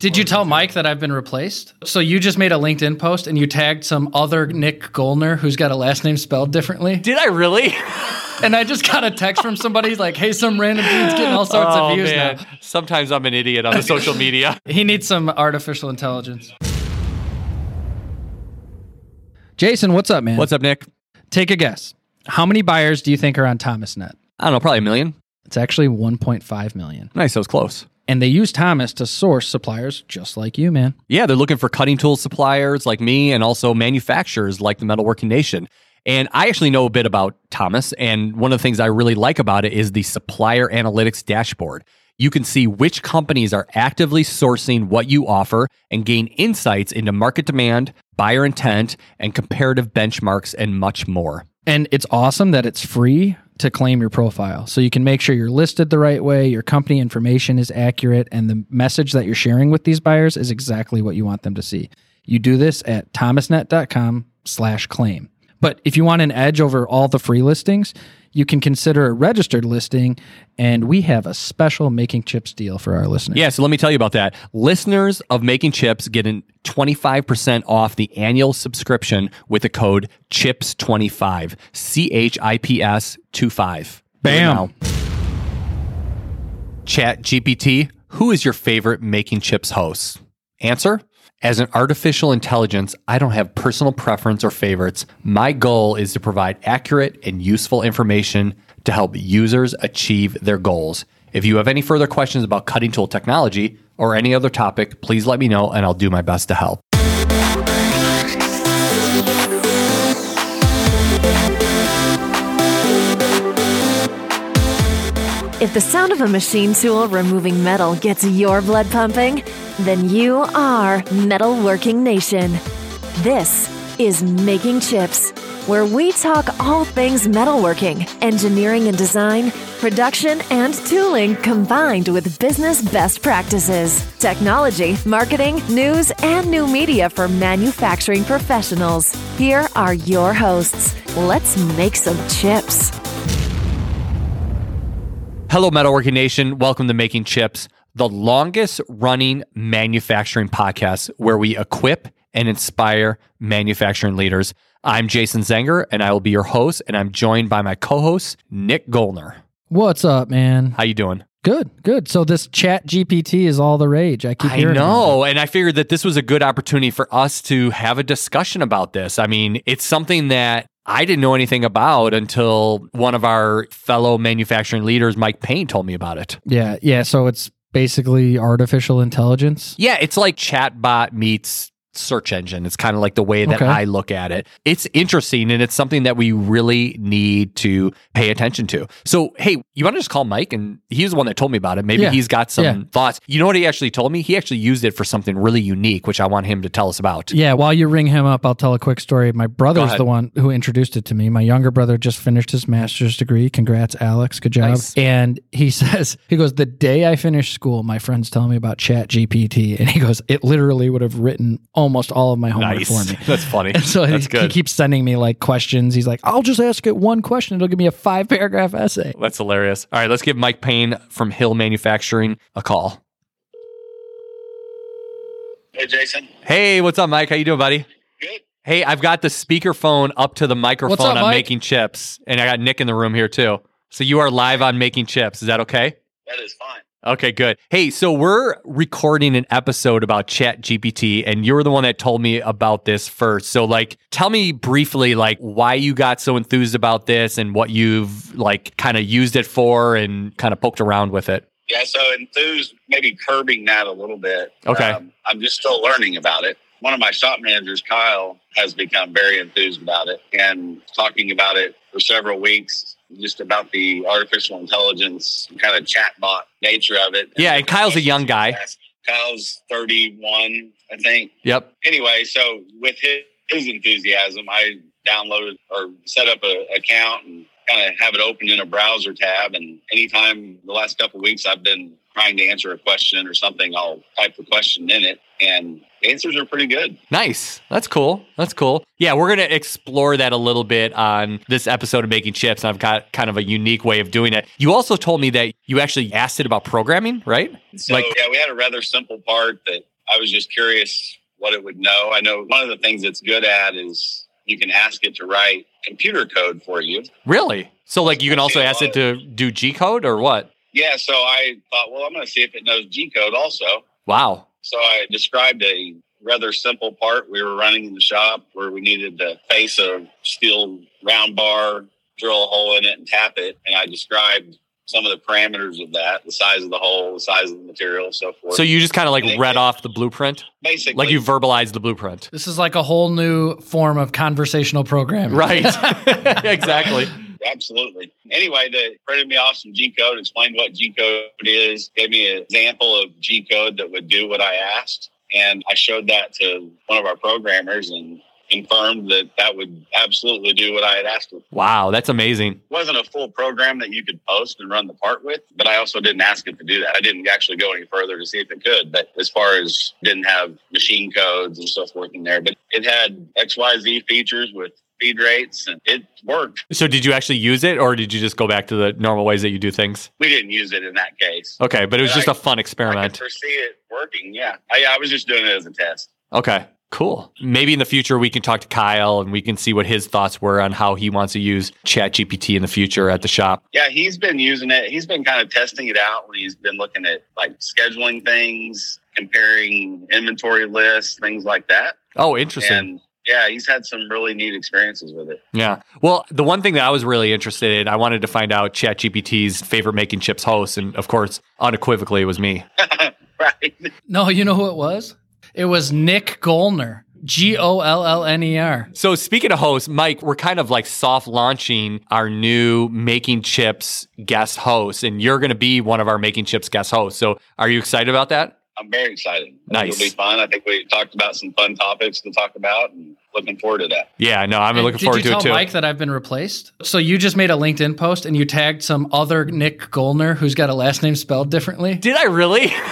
Did you tell Mike that I've been replaced? So you just made a LinkedIn post and you tagged some other Nick Goellner who's got a last name spelled differently. Did I really? And I just got a text from somebody like, "Hey, some random dude's getting all sorts oh of views man, now." sometimes I'm an idiot on the social media. He needs some artificial intelligence. Jason, what's up, man? What's up, Nick? Take a guess. How many buyers do you think are on ThomasNet? I don't know, probably a million. It's actually 1.5 million. Nice, that was close. And they use Thomas to source suppliers just like you, man. Yeah, they're looking for cutting tool suppliers like me and also manufacturers like the Metalworking Nation. And I actually know a bit about Thomas. And one of the things I really like about it is the supplier analytics dashboard. You can see which companies are actively sourcing what you offer and gain insights into market demand, buyer intent, and comparative benchmarks, and much more. And it's awesome that it's free to claim your profile. So you can make sure you're listed the right way, your company information is accurate, and the message that you're sharing with these buyers is exactly what you want them to see. You do this at thomasnet.com slash claim. But if you want an edge over all the free listings, you can consider a registered listing, and we have a special Making Chips deal for our listeners. Yeah, so let me tell you about that. Listeners of Making Chips get an 25% off the annual subscription with the code CHIPS25. C H I P S 25. Bam. Chat GPT, who is your favorite Making Chips host? Answer As an artificial intelligence, I don't have personal preference or favorites. My goal is to provide accurate and useful information to help users achieve their goals. If you have any further questions about cutting tool technology or any other topic, please let me know and I'll do my best to help. If the sound of a machine tool removing metal gets your blood pumping, then you are Metalworking Nation. This is Making Chips, where we talk all things metalworking, engineering and design, production and tooling combined with business best practices, technology, marketing, news, and new media for manufacturing professionals. Here are your hosts. Let's make some chips. Hello, Metalworking Nation. Welcome to Making Chips, the longest running manufacturing podcast where we equip and inspire manufacturing leaders. I'm Jason Zenger, and I will be your host, and I'm joined by my co-host, Nick Goellner. What's up, man? How you doing? Good, good. So this chat GPT is all the rage. I keep I know, and I figured that this was a good opportunity for us to have a discussion about this. I mean, it's something that I didn't know anything about until one of our fellow manufacturing leaders, Mike Payne, told me about it. Yeah, yeah. So it's basically artificial intelligence. Yeah, it's like chatbot meets search engine. It's kind of like the way that Okay. I look at it. It's interesting and it's something that we really need to pay attention to. So, hey, you want to just call Mike and he's the one that told me about it. Maybe Yeah. he's got some Yeah. thoughts. You know what he actually told me? He actually used it for something really unique, which I want him to tell us about. Yeah, while you ring him up, I'll tell a quick story. My brother's the one who introduced it to me. My younger brother just finished his master's degree. Congrats, Alex. Good job. Nice. And he says, he goes, the day I finished school, my friend's telling me about Chat GPT. And he goes, it literally would have written almost all of my homework Nice. for me. That's funny. And so That's he, good. he keeps sending me like questions. He's like, I'll just ask it one question. It'll give me a five paragraph essay. That's hilarious. All right, let's give Mike Payne from Hill Manufacturing a call. Hey, Jason. Hey, what's up, Mike? How you doing, buddy? Good. Hey, I've got the speakerphone up to the microphone What's up, on Mike? making chips, and I got Nick in the room here too. So you are live on making chips. Is that okay? That is fine. Okay, good. Hey, so we're recording an episode about Chat GPT, and you're the one that told me about this first. So, like, tell me briefly, like, why you got so enthused about this, and what you've like kind of used it for, and kind of poked around with it. Yeah, so enthused, maybe curbing that a little bit. Okay. Um, I'm just still learning about it. One of my shop managers, Kyle, has become very enthused about it and talking about it for several weeks, just about the artificial intelligence kind of chatbot nature of it. Yeah, and Kyle's a young guy. Kyle's 31, I think. Yep. anyway, so with his, his enthusiasm, I downloaded or set up an account and kind of have it open in a browser tab. And anytime the last couple of weeks, I've been trying to answer a question or something, I'll type the question in it, and answers are pretty good. Nice. That's cool. That's cool. Yeah, we're going to explore that a little bit on this episode of Making Chips. I've got kind of a unique way of doing it. You also told me that you actually asked it about programming, right? So, Like- yeah, we had a rather simple part that I was just curious what it would know. I know one of the things it's good at is you can ask it to write computer code for you. Really? So, like, you can also ask it to do G code or what? Yeah, so I thought, well, I'm going to see if it knows G code also. Wow. So I described a rather simple part we were running in the shop where we needed to face a steel round bar, drill a hole in it, and tap it. And I described some of the parameters of that, the size of the hole, the size of the material, so forth. So, you just kind of like read off the blueprint? basically, Like, you verbalized the blueprint. This is like a whole new form of conversational programming. Right. exactly. Absolutely. Anyway, they printed me off some G code, explained what G code is, gave me an example of G code that would do what I asked. And I showed that to one of our programmers and confirmed that that would absolutely do what I had asked it. Wow. That's amazing. It wasn't a full program that you could post and run the part with, but I also didn't ask it to do that. I didn't actually go any further to see if it could. But as far as didn't have machine codes and stuff working there, but it had XYZ features with feed rates and it worked. So, did you actually use it or did you just go back to the normal ways that you do things? We didn't use it in that case. Okay. But it was But just I- a fun experiment. I could foresee it working. Yeah. I, I was just doing it as a test. Okay, cool. Maybe in the future we can talk to Kyle and we can see what his thoughts were on how he wants to use ChatGPT in the future at the shop. Yeah, he's been using it. He's been kind of testing it out when he's been looking at like scheduling things, comparing inventory lists, things like that. Oh, interesting. And yeah, he's had some really neat experiences with it. yeah. Well, the one thing that I was really interested in, I wanted to find out ChatGPT's favorite making chips host. And of course, unequivocally, it was me. right. No, you know who it was? It was Nick Golner. G O L L N E R. So, speaking of hosts, Mike, we're kind of like soft launching our new Making Chips guest host, and you're going to be one of our Making Chips guest hosts. So, are you excited about that? I'm very excited. I think Nice. It'll be fun. I think we talked about some fun topics to talk about and looking forward to that. Yeah, no, I'm And looking forward to it too. Mike that I've been replaced? So you just made a LinkedIn post and you tagged some other Nick Goellner who's got a last name spelled differently. Did I really?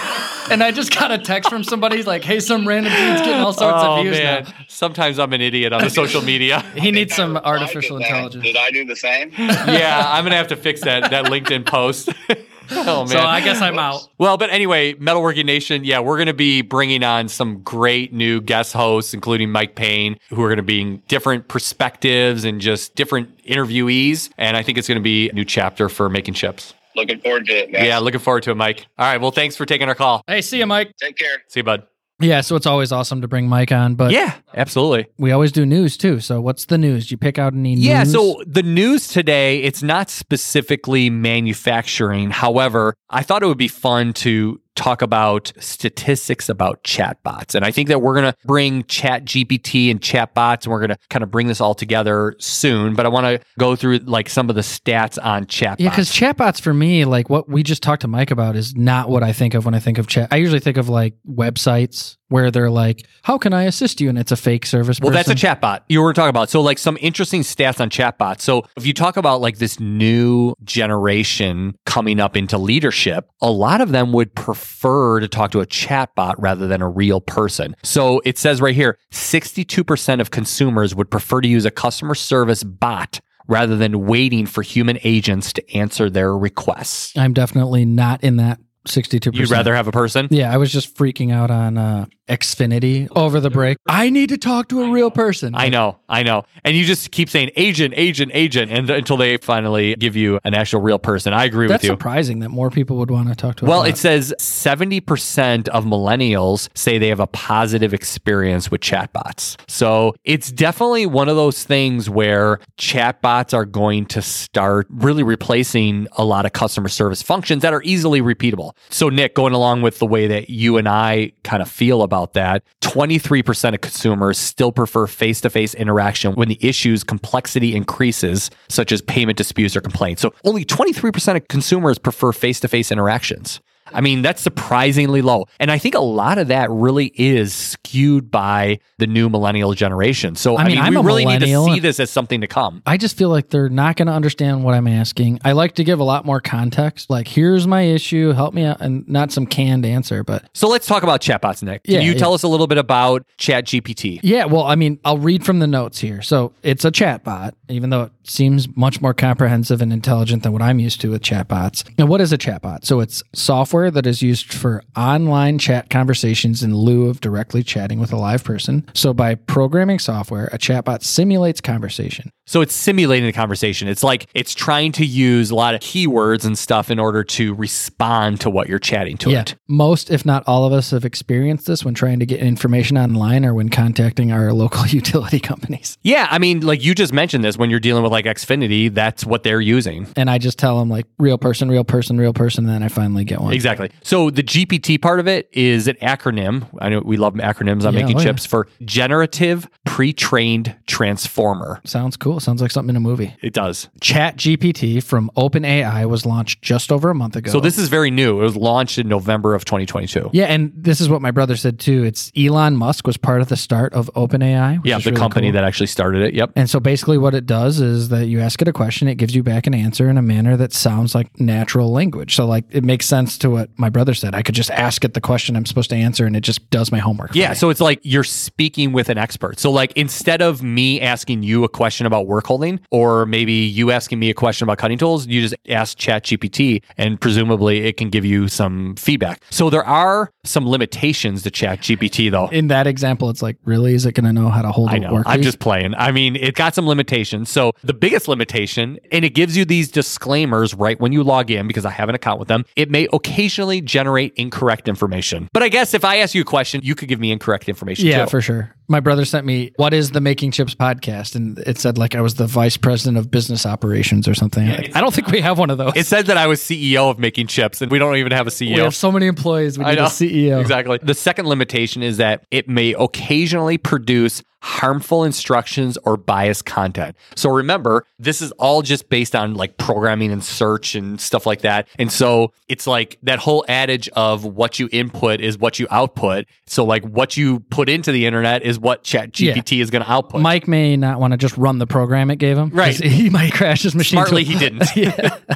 And I just got a text from somebody like, "Hey, some random dude's getting all sorts oh of views man, now." sometimes I'm an idiot on the social media. He needs some artificial intelligence. Did I do the same? yeah, I'm gonna have to fix that that LinkedIn post. oh man. So I guess I'm out. Well, but anyway, Metalworking Nation, yeah, we're going to be bringing on some great new guest hosts, including Mike Payne, who are going to be different perspectives and just different interviewees. And I think it's going to be a new chapter for Making Chips. looking forward to it, guys. Yeah, looking forward to it, Mike. All right, well, thanks for taking our call. Hey, see you, Mike. Take care. See you, bud. Yeah, so it's always awesome to bring Mike on, but Yeah, absolutely. we always do news too. So what's the news? Do you pick out any news? Yeah, so the news today, it's not specifically manufacturing. However, I thought it would be fun to talk about statistics about chatbots. And I think that we're going to bring Chat GPT and chatbots and we're going to kind of bring this all together soon. But I want to go through like some of the stats on chatbots. Yeah, because chatbots for me, like what we just talked to Mike about, is not what I think of when I think of chat. I usually think of like websites where they're like, "How can I assist you?" and it's a fake service. Well, that's a chatbot you were talking about. So, like some interesting stats on chatbots. So, if you talk about like this new generation coming up into leadership, a lot of them would prefer to talk to a chatbot rather than a real person. So, it says right here 62% of consumers would prefer to use a customer service bot rather than waiting for human agents to answer their requests. I'm definitely not in that sixty-two percent. You'd rather have a person? Yeah, I was just freaking out on uh, Xfinity over the break. I need to talk to a real person. I know, I know. And you just keep saying agent, agent, agent, and until they finally give you an actual real person. I agree That's with you. That's surprising that more people would want to talk to. Well, it says 70% of millennials say they have a positive experience with chatbots. So it's definitely one of those things where chatbots are going to start really replacing a lot of customer service functions that are easily repeatable. So, Nick, going along with the way that you and I kind of feel about that, 23% of consumers still prefer face to face interaction when the issue's complexity increases, such as payment disputes or complaints. So, only 23% of consumers prefer face to face interactions. I mean, that's surprisingly low. And I think a lot of that really is skewed by the new millennial generation. So, I, I mean, mean, I'm we really need to see this as something to come. I just feel like they're not going to understand what I'm asking. I like to give a lot more context. Like, here's my issue, help me out, and not some canned answer. But So let's talk about chatbots, Nick. Can Yeah, you yeah. tell us a little bit about ChatGPT? yeah, well, I mean, I'll read from the notes here. So it's a chatbot, even though it seems much more comprehensive and intelligent than what I'm used to with chatbots. And what is a chatbot? So it's software that is used for online chat conversations in lieu of directly chatting with a live person. So by programming software, a chatbot simulates conversation. So it's simulating the conversation. It's like it's trying to use a lot of keywords and stuff in order to respond to what you're chatting to Yeah. it. Most, if not all of us, have experienced this when trying to get information online or when contacting our local utility companies. Yeah, I mean, like you just mentioned this when you're dealing with like Xfinity, that's what they're using. And I just tell them, like, real person, real person, real person. And then I finally get one. Exactly. So the GPT part of it is an acronym. I know we love acronyms on Yeah, making oh, yeah. chips for generative pre-trained transformer. Sounds cool. Sounds like something in a movie. It does. Chat GPT from OpenAI was launched just over a month ago. So this is very new. It was launched in November of 2022. Yeah, and this is what my brother said too. It's Elon Musk was part of the start of OpenAI. which Yeah, is the really company cool. that actually started it. Yep. And so basically, what it does is that you ask it a question, it gives you back an answer in a manner that sounds like natural language. So, like, it makes sense to what my brother said. I could just ask it the question I'm supposed to answer, and it just does my homework. Yeah, so it's like you're speaking with an expert. So like instead of me asking you a question about work holding or maybe you asking me a question about cutting tools, you just ask ChatGPT and presumably it can give you some feedback. So there are some limitations to ChatGPT though. in that example, it's like, really, is it going to know how to hold I a know. work? I'm just playing. I mean, it got some limitations. So the biggest limitation, and it gives you these disclaimers right when you log in because I have an account with them. It may occasionally generate incorrect information. But I guess if I ask you a question, you could give me incorrect information Yeah, too. for sure. My brother sent me what is the Making Chips podcast, and it said like I was the vice president of business operations or something. Like, I don't think we have one of those. It said that I was CEO of making chips, and we don't even have a CEO. we have so many employees. We I need know. a CEO. Exactly. The second limitation is that it may occasionally produce harmful instructions or biased content. So remember, this is all just based on like programming and search and stuff like that. And so it's like that whole adage of what you input is what you output. So like what you put into the internet is what Chat GPT is going to output. Mike may not want to just run the program it gave him. Right. He might crash his machine. Smartly, he didn't. yeah.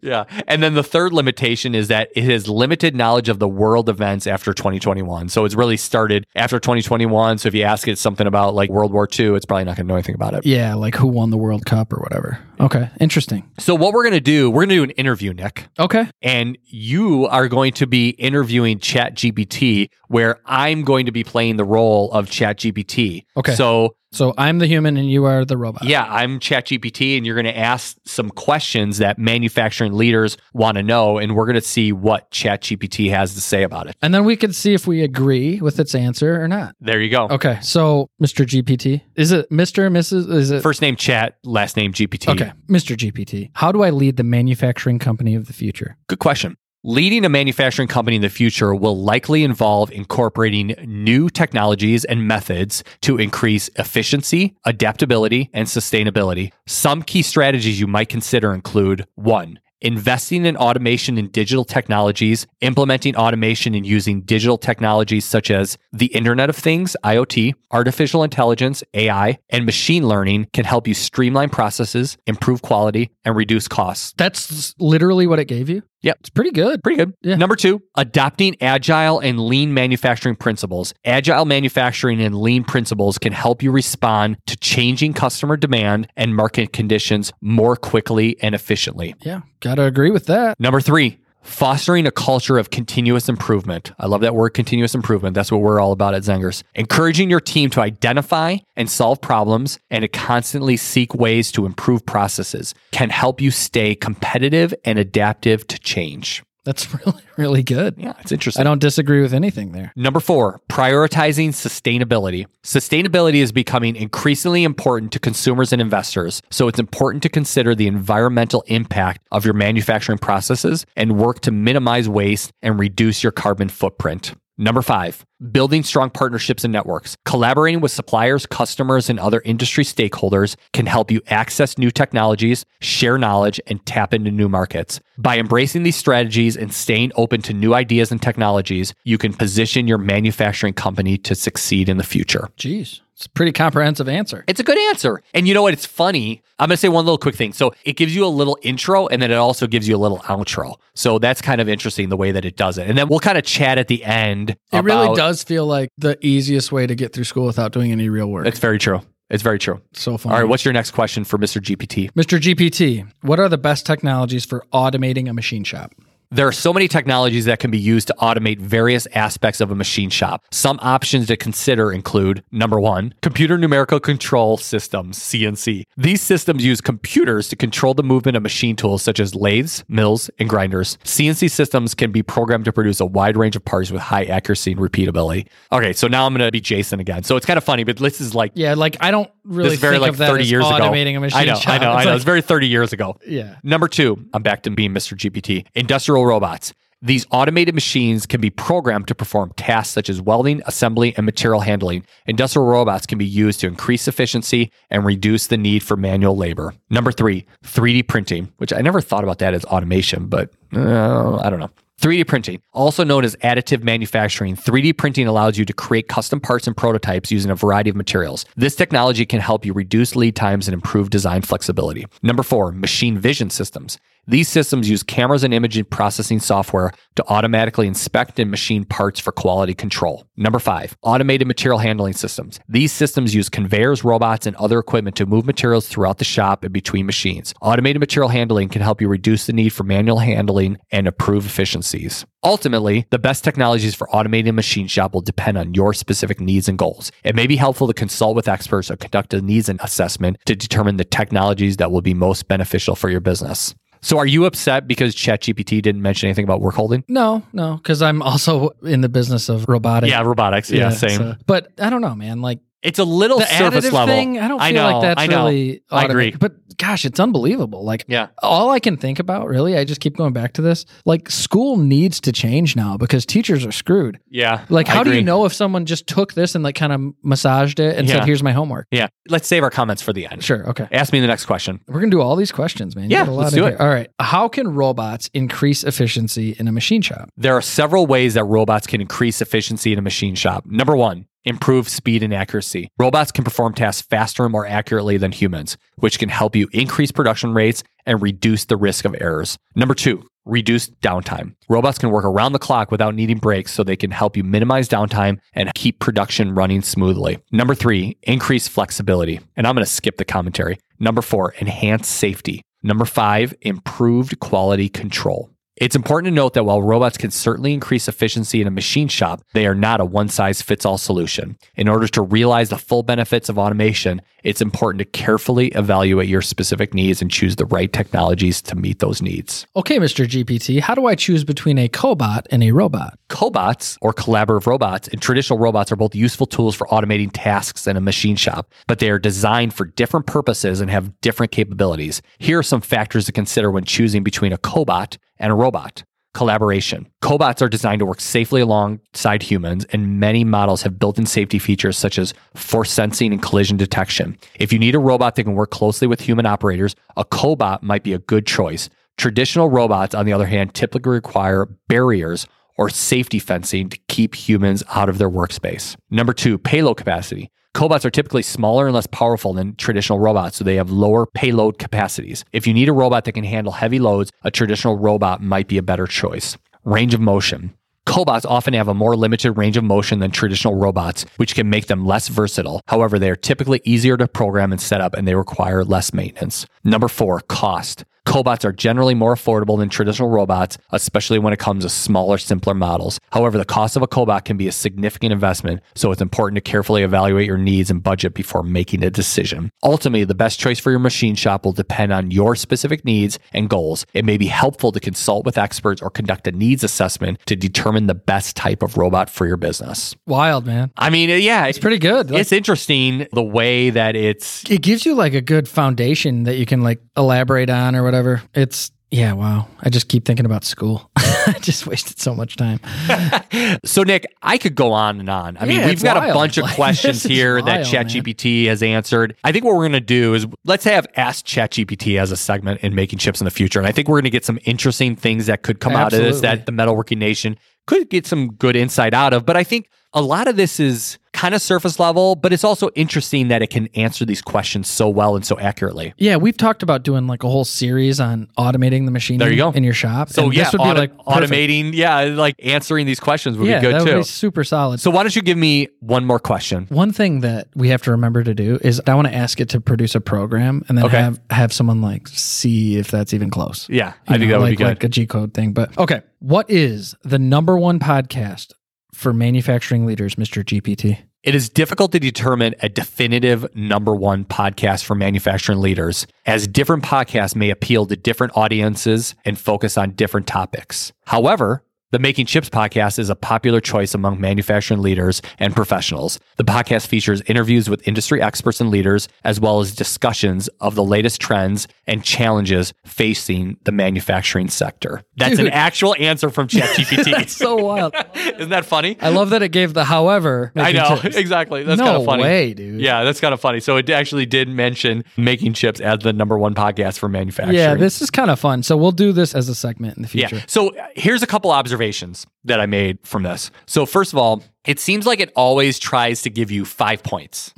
Yeah. And then the third limitation is that it has limited knowledge of the world events after 2021. So it's really started after 2021. So if you ask it something about like World War II, it's probably not going to know anything about it. Yeah, like who won the World Cup or whatever. Okay, interesting. So what we're going to do, we're going to do an interview, Nick. Okay. And you are going to be interviewing ChatGPT, where I'm going to be playing the role of ChatGPT. Okay. So So I'm the human and you are the robot. Yeah, I'm ChatGPT, and you're going to ask some questions that manufacturing leaders want to know, and we're going to see what ChatGPT has to say about it. And then we can see if we agree with its answer or not. There you go. Okay. So, Mr. GPT, is it Mr. Mrs. Is it First name Chat, last name GPT. Okay, Mr. GPT. How do I lead the manufacturing company of the future? Good question. Leading a manufacturing company in the future will likely involve incorporating new technologies and methods to increase efficiency, adaptability, and sustainability. Some key strategies you might consider include one, investing in automation and digital technologies, implementing automation and using digital technologies such as the Internet of Things, IoT, artificial intelligence, AI, and machine learning can help you streamline processes, improve quality, and reduce costs. That's literally what it gave you? Yep. It's pretty good. Pretty good. Yeah. Number two, adopting agile and lean manufacturing principles. Agile manufacturing and lean principles can help you respond to changing customer demand and market conditions more quickly and efficiently. Yeah, got to agree with that. Number three, fostering a culture of continuous improvement. I love that word continuous improvement. That's what we're all about at Zengers. Encouraging your team to identify and solve problems and to constantly seek ways to improve processes can help you stay competitive and adaptive to change. That's really, really good. Yeah, it's interesting. I don't disagree with anything there. Number four, prioritizing sustainability. Sustainability is becoming increasingly important to consumers and investors. So it's important to consider the environmental impact of your manufacturing processes and work to minimize waste and reduce your carbon footprint. Number five, building strong partnerships and networks. Collaborating with suppliers, customers, and other industry stakeholders can help you access new technologies, share knowledge, and tap into new markets. By embracing these strategies and staying open to new ideas and technologies, you can position your manufacturing company to succeed in the future. Jeez. It's a pretty comprehensive answer. It's a good answer. And you know what? It's funny. I'm going to say one little quick thing. So it gives you a little intro and then it also gives you a little outro. So that's kind of interesting the way that it does it. And then we'll kind of chat at the end. It really does feel like the easiest way to get through school without doing any real work. It's very true. It's very true. so fun. All right. What's your next question for Mr. GPT? Mr. GPT, what are the best technologies for automating a machine shop? There are so many technologies that can be used to automate various aspects of a machine shop. Some options to consider include number one, computer numerical control systems, CNC. These systems use computers to control the movement of machine tools such as lathes, mills, and grinders. CNC systems can be programmed to produce a wide range of parts with high accuracy and repeatability. Okay, so now I'm going to be Jason again. So it's kind of funny, but this is like Yeah, like I don't really this is very like of that 30 as years ago. automating a machine I know, shop. I know, It's I know. like- it's very 30 years ago. yeah. Number two, I'm back to being Mr. GPT. Industrial robots. These automated machines can be programmed to perform tasks such as welding, assembly, and material handling. Industrial robots can be used to increase efficiency and reduce the need for manual labor. Number three, 3D printing, which I never thought about that as automation, but uh, I don't know. 3D printing, also known as additive manufacturing, 3D printing allows you to create custom parts and prototypes using a variety of materials. This technology can help you reduce lead times and improve design flexibility. Number four, machine vision systems. These systems use cameras and image processing software to automatically inspect and machine parts for quality control. Number five, automated material handling systems. These systems use conveyors, robots, and other equipment to move materials throughout the shop and between machines. Automated material handling can help you reduce the need for manual handling and improve efficiencies. Ultimately, the best technologies for automating a machine shop will depend on your specific needs and goals. It may be helpful to consult with experts or conduct a needs assessment to determine the technologies that will be most beneficial for your business. So, are you upset because ChatGPT didn't mention anything about work holding? No, no, because I'm also in the business of robotics. Yeah, robotics. Yeah, same. so- but I don't know, man. Like it's a little the surface additive level. thing, I don't feel I know, like that's I know. really. I agree. But gosh, it's unbelievable. Like Yeah. all I can think about, really, I just keep going back to this. Like school needs to change now because teachers are screwed. Yeah. Like, how do you know if someone just took this and like kind of massaged it and Yeah. said, "Here's my homework"? Yeah. Let's save our comments for the end. Sure. Okay. Ask me the next question. We're gonna do all these questions, man. You Yeah, a lot let's do here. it. All right. How can robots increase efficiency in a machine shop? There are several ways that robots can increase efficiency in a machine shop. Number one, improve speed and accuracy. Robots can perform tasks faster and more accurately than humans, which can help you increase production rates and reduce the risk of errors. Number two, reduce downtime. Robots can work around the clock without needing breaks, so they can help you minimize downtime and keep production running smoothly. Number three, increase flexibility. And I'm going to skip the commentary. Number four, enhance safety. Number five, improved quality control. It's important to note that while robots can certainly increase efficiency in a machine shop, they are not a one size fits all solution. In order to realize the full benefits of automation, it's important to carefully evaluate your specific needs and choose the right technologies to meet those needs. Okay, Mr. GPT, how do I choose between a cobot and a robot? Cobots, or collaborative robots, and traditional robots are both useful tools for automating tasks in a machine shop, but they are designed for different purposes and have different capabilities. Here are some factors to consider when choosing between a cobot and a robot. Collaboration. Cobots are designed to work safely alongside humans, and many models have built in safety features such as force sensing and collision detection. If you need a robot that can work closely with human operators, a cobot might be a good choice. Traditional robots, on the other hand, typically require barriers or safety fencing to keep humans out of their workspace. Number two, payload capacity. Cobots are typically smaller and less powerful than traditional robots, so they have lower payload capacities. If you need a robot that can handle heavy loads, a traditional robot might be a better choice. Range of motion. Cobots often have a more limited range of motion than traditional robots, which can make them less versatile. However, they are typically easier to program and set up and they require less maintenance. Number four, cost. Cobots are generally more affordable than traditional robots, especially when it comes to smaller, simpler models. However, the cost of a cobot can be a significant investment, so it's important to carefully evaluate your needs and budget before making a decision. Ultimately, the best choice for your machine shop will depend on your specific needs and goals. It may be helpful to consult with experts or conduct a needs assessment to determine the best type of robot for your business. Wild, man. I mean, uh, yeah, it's Pretty good. Like, It's interesting the way that it's it gives you like a good foundation that you can like elaborate on or whatever. It's Yeah, wow. I just keep thinking about school. I just wasted so much time. So, Nick, I could go on and on. I mean, we've got a bunch of Like, questions here that wild, man. ChatGPT has answered. I think what we're going to do is let's have Ask ChatGPT as a segment in making chips in the future. And I think we're going to get some interesting things that could come out of this that the Metalworking Nation could get some good insight out of. But I think a lot of this is kind of surface level, but it's also interesting that it can answer these questions so well and so accurately. Yeah, we've talked about doing like a whole series on automating the machine There you go. in your shop. So, and yeah, this would be like perfect. automating, yeah, like answering these questions would yeah, be good that too. would be super solid. so, why don't you give me one more question? One thing that we have to remember to do is I want to ask it to produce a program and then Okay. have have someone like see if that's even close. Yeah, I You think know, that would like, be good. like a G code thing. But okay, what is the number one podcast for manufacturing leaders, Mr. GPT? It is difficult to determine a definitive number one podcast for manufacturing leaders, as different podcasts may appeal to different audiences and focus on different topics. However, the Making Chips podcast is a popular choice among manufacturing leaders and professionals. The podcast features interviews with industry experts and leaders, as well as discussions of the latest trends and challenges facing the manufacturing sector. That's an actual answer from ChatGPT. That's so wild. Isn't that funny? I love that it gave the however. I know chips. exactly. That's no kind of funny. way, dude. Yeah, that's kind of funny. So it actually did mention making chips as the number one podcast for manufacturing. Yeah, this is kind of fun. So we'll do this as a segment in the future. Yeah. So uh, here's a couple observations that I made from this. So first of all, it seems like it always tries to give you five points.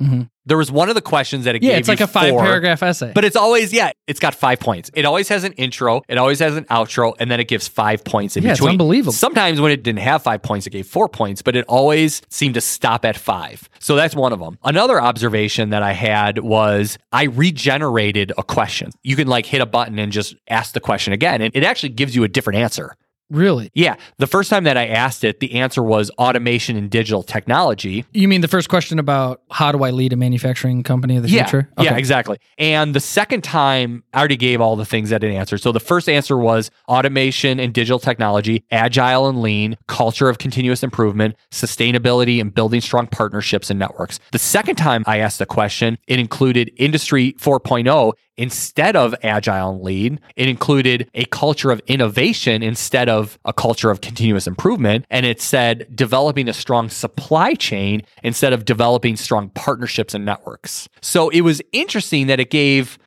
There was one of the questions that it Mm-hmm. Yeah, gave it's like a five four, paragraph essay. But it's always yeah, it's got five points. It always has an intro, it always has an outro, and then it gives five points in Yeah, it's unbelievable. Sometimes when it didn't have five points, it gave four points, but it always seemed to stop at five. So that's one of them. Another observation that I had was I regenerated a question. You can like hit a button and just ask the question again, and it actually gives you a different answer. Really? Yeah, the first time that I asked it, the answer was automation and digital technology. You mean the first question about how do I lead a manufacturing company of the Yeah, future? yeah, exactly. And the second time, I already gave all the things that it answered. So the first answer was automation and digital technology, agile and lean, culture of continuous improvement, sustainability, and building strong partnerships and networks. The second time I asked the question, it included industry 4.0 instead of agile and lean. It included a culture of innovation instead of a culture of continuous improvement. And it said developing a strong supply chain instead of developing strong partnerships and networks. So it was interesting that it gave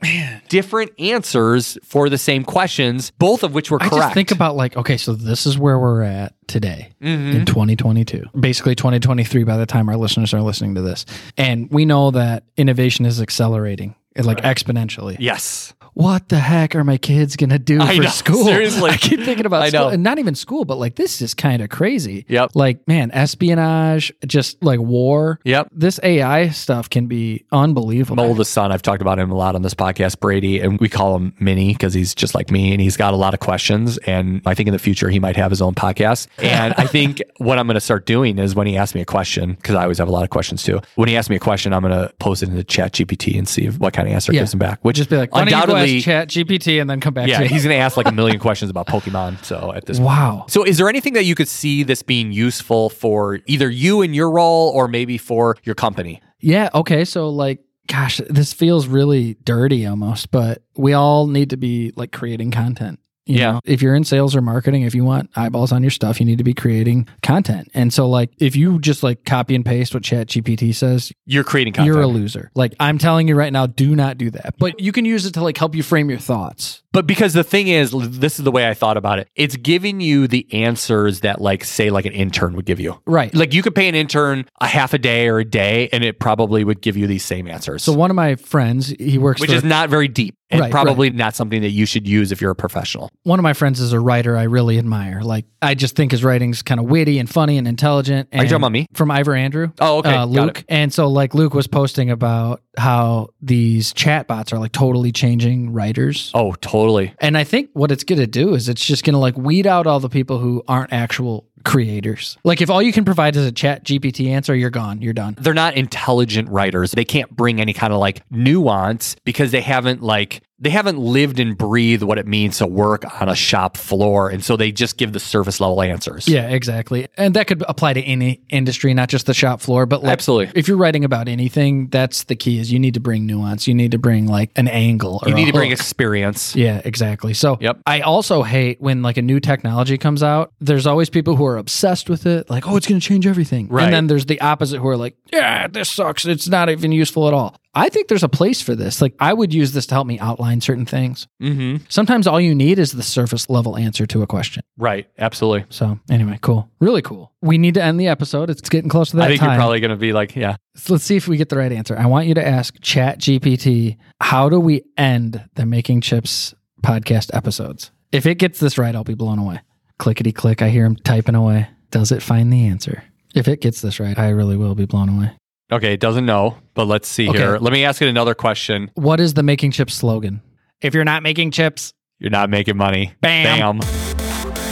different answers for the same questions, both of which were I correct. just think about like, okay, so this is where we're at today Mm-hmm. in 2022, basically 2023 by the time our listeners are listening to this. And we know that innovation is accelerating. Like exponentially. yes. What the heck are my kids gonna do I for know, school? seriously. I keep thinking about I school, know. and not even school, but like this is kind of crazy. Yep. Like man, espionage, just like war. Yep. This AI stuff can be unbelievable. My oldest son, I've talked about him a lot on this podcast, Brady, and we call him Mini because he's just like me and he's got a lot of questions. And I think in the future he might have his own podcast. And I think what I'm going to start doing is when he asks me a question, because I always have a lot of questions too. When he asks me a question, I'm going to post it into Chat GPT and see what kind of answer it Yeah. gives him back. Would Which just be like, why don't you go undoubtedly, ask Chat GPT and then come back yeah, he's going to ask like a million questions about Pokemon. So at this point. wow. So, is there anything that you could see this being useful for either you in your role or maybe for your company? Yeah. Okay. So, like, gosh, this feels really dirty almost, but we all need to be like creating content. You Yeah. know, if you're in sales or marketing, if you want eyeballs on your stuff, you need to be creating content. And so, like, if you just like copy and paste what Chat GPT says, You're creating content. you're a loser. Like, I'm telling you right now, do not do that. But you can use it to like help you frame your thoughts. But because the thing is, this is the way I thought about it. It's giving you the answers that, like, say, like an intern would give you. Right. Like, you could pay an intern a half a day or a day, and it probably would give you these same answers. So, one of my friends, he works which for is not very deep and Right, probably not something that you should use if you're a professional. one of my friends is a writer I really admire. Like I just think his writing's kind of witty and funny and intelligent. And Are you talking about me? From Ivor Andrew. Oh, okay. Uh, Luke. And so like Luke was posting about how these chatbots are like totally changing writers. Oh, totally. And I think what it's going to do is it's just going to like weed out all the people who aren't actual creators. Like if all you can provide is a chat GPT answer, you're gone. You're done. They're not intelligent writers. They can't bring any kind of like nuance because they haven't like they haven't lived and breathed what it means to work on a shop floor. And so they just give the surface level answers. Yeah, exactly. And that could apply to any industry, not just the shop floor, but like, Absolutely. If you're writing about anything, that's the key is you need to bring nuance. You need to bring like an angle or You need to bring hook. experience. Yeah, exactly. So Yep. I also hate when like a new technology comes out. There's always people who are obsessed with it, like, oh, it's going to change everything. Right. And then there's the opposite who are like, yeah, this sucks. It's not even useful at all. I think there's a place for this. Like, I would use this to help me outline certain things. Mm-hmm. Sometimes all you need is the surface level answer to a question. Right. Absolutely. So anyway, cool, really cool. We need to end the episode. It's getting close to that I think time. you're probably going to be like, yeah. So let's see if we get the right answer. I want you to ask Chat GPT, how do we end the Making Chips podcast episodes? If it gets this right, I'll be blown away. Clickety click, I hear him typing away. Does it find the answer? If it gets this right, I really will be blown away. Okay. It doesn't know, but let's see Okay. here. Let me ask it another question. What is the Making Chips slogan? If you're not making chips, You're not making money. Bam. Bam.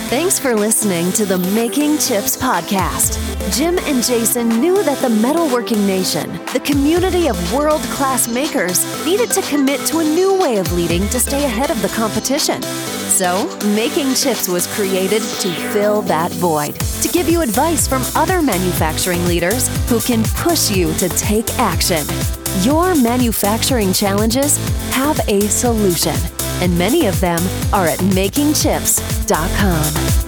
Thanks for listening to the Making Chips podcast. Jim and Jason knew that the metalworking nation, the community of world class makers, needed to commit to a new way of leading to stay ahead of the competition. So, Making Chips was created to fill that void, to give you advice from other manufacturing leaders who can push you to take action. Your manufacturing challenges have a solution, and many of them are at makingchips.com.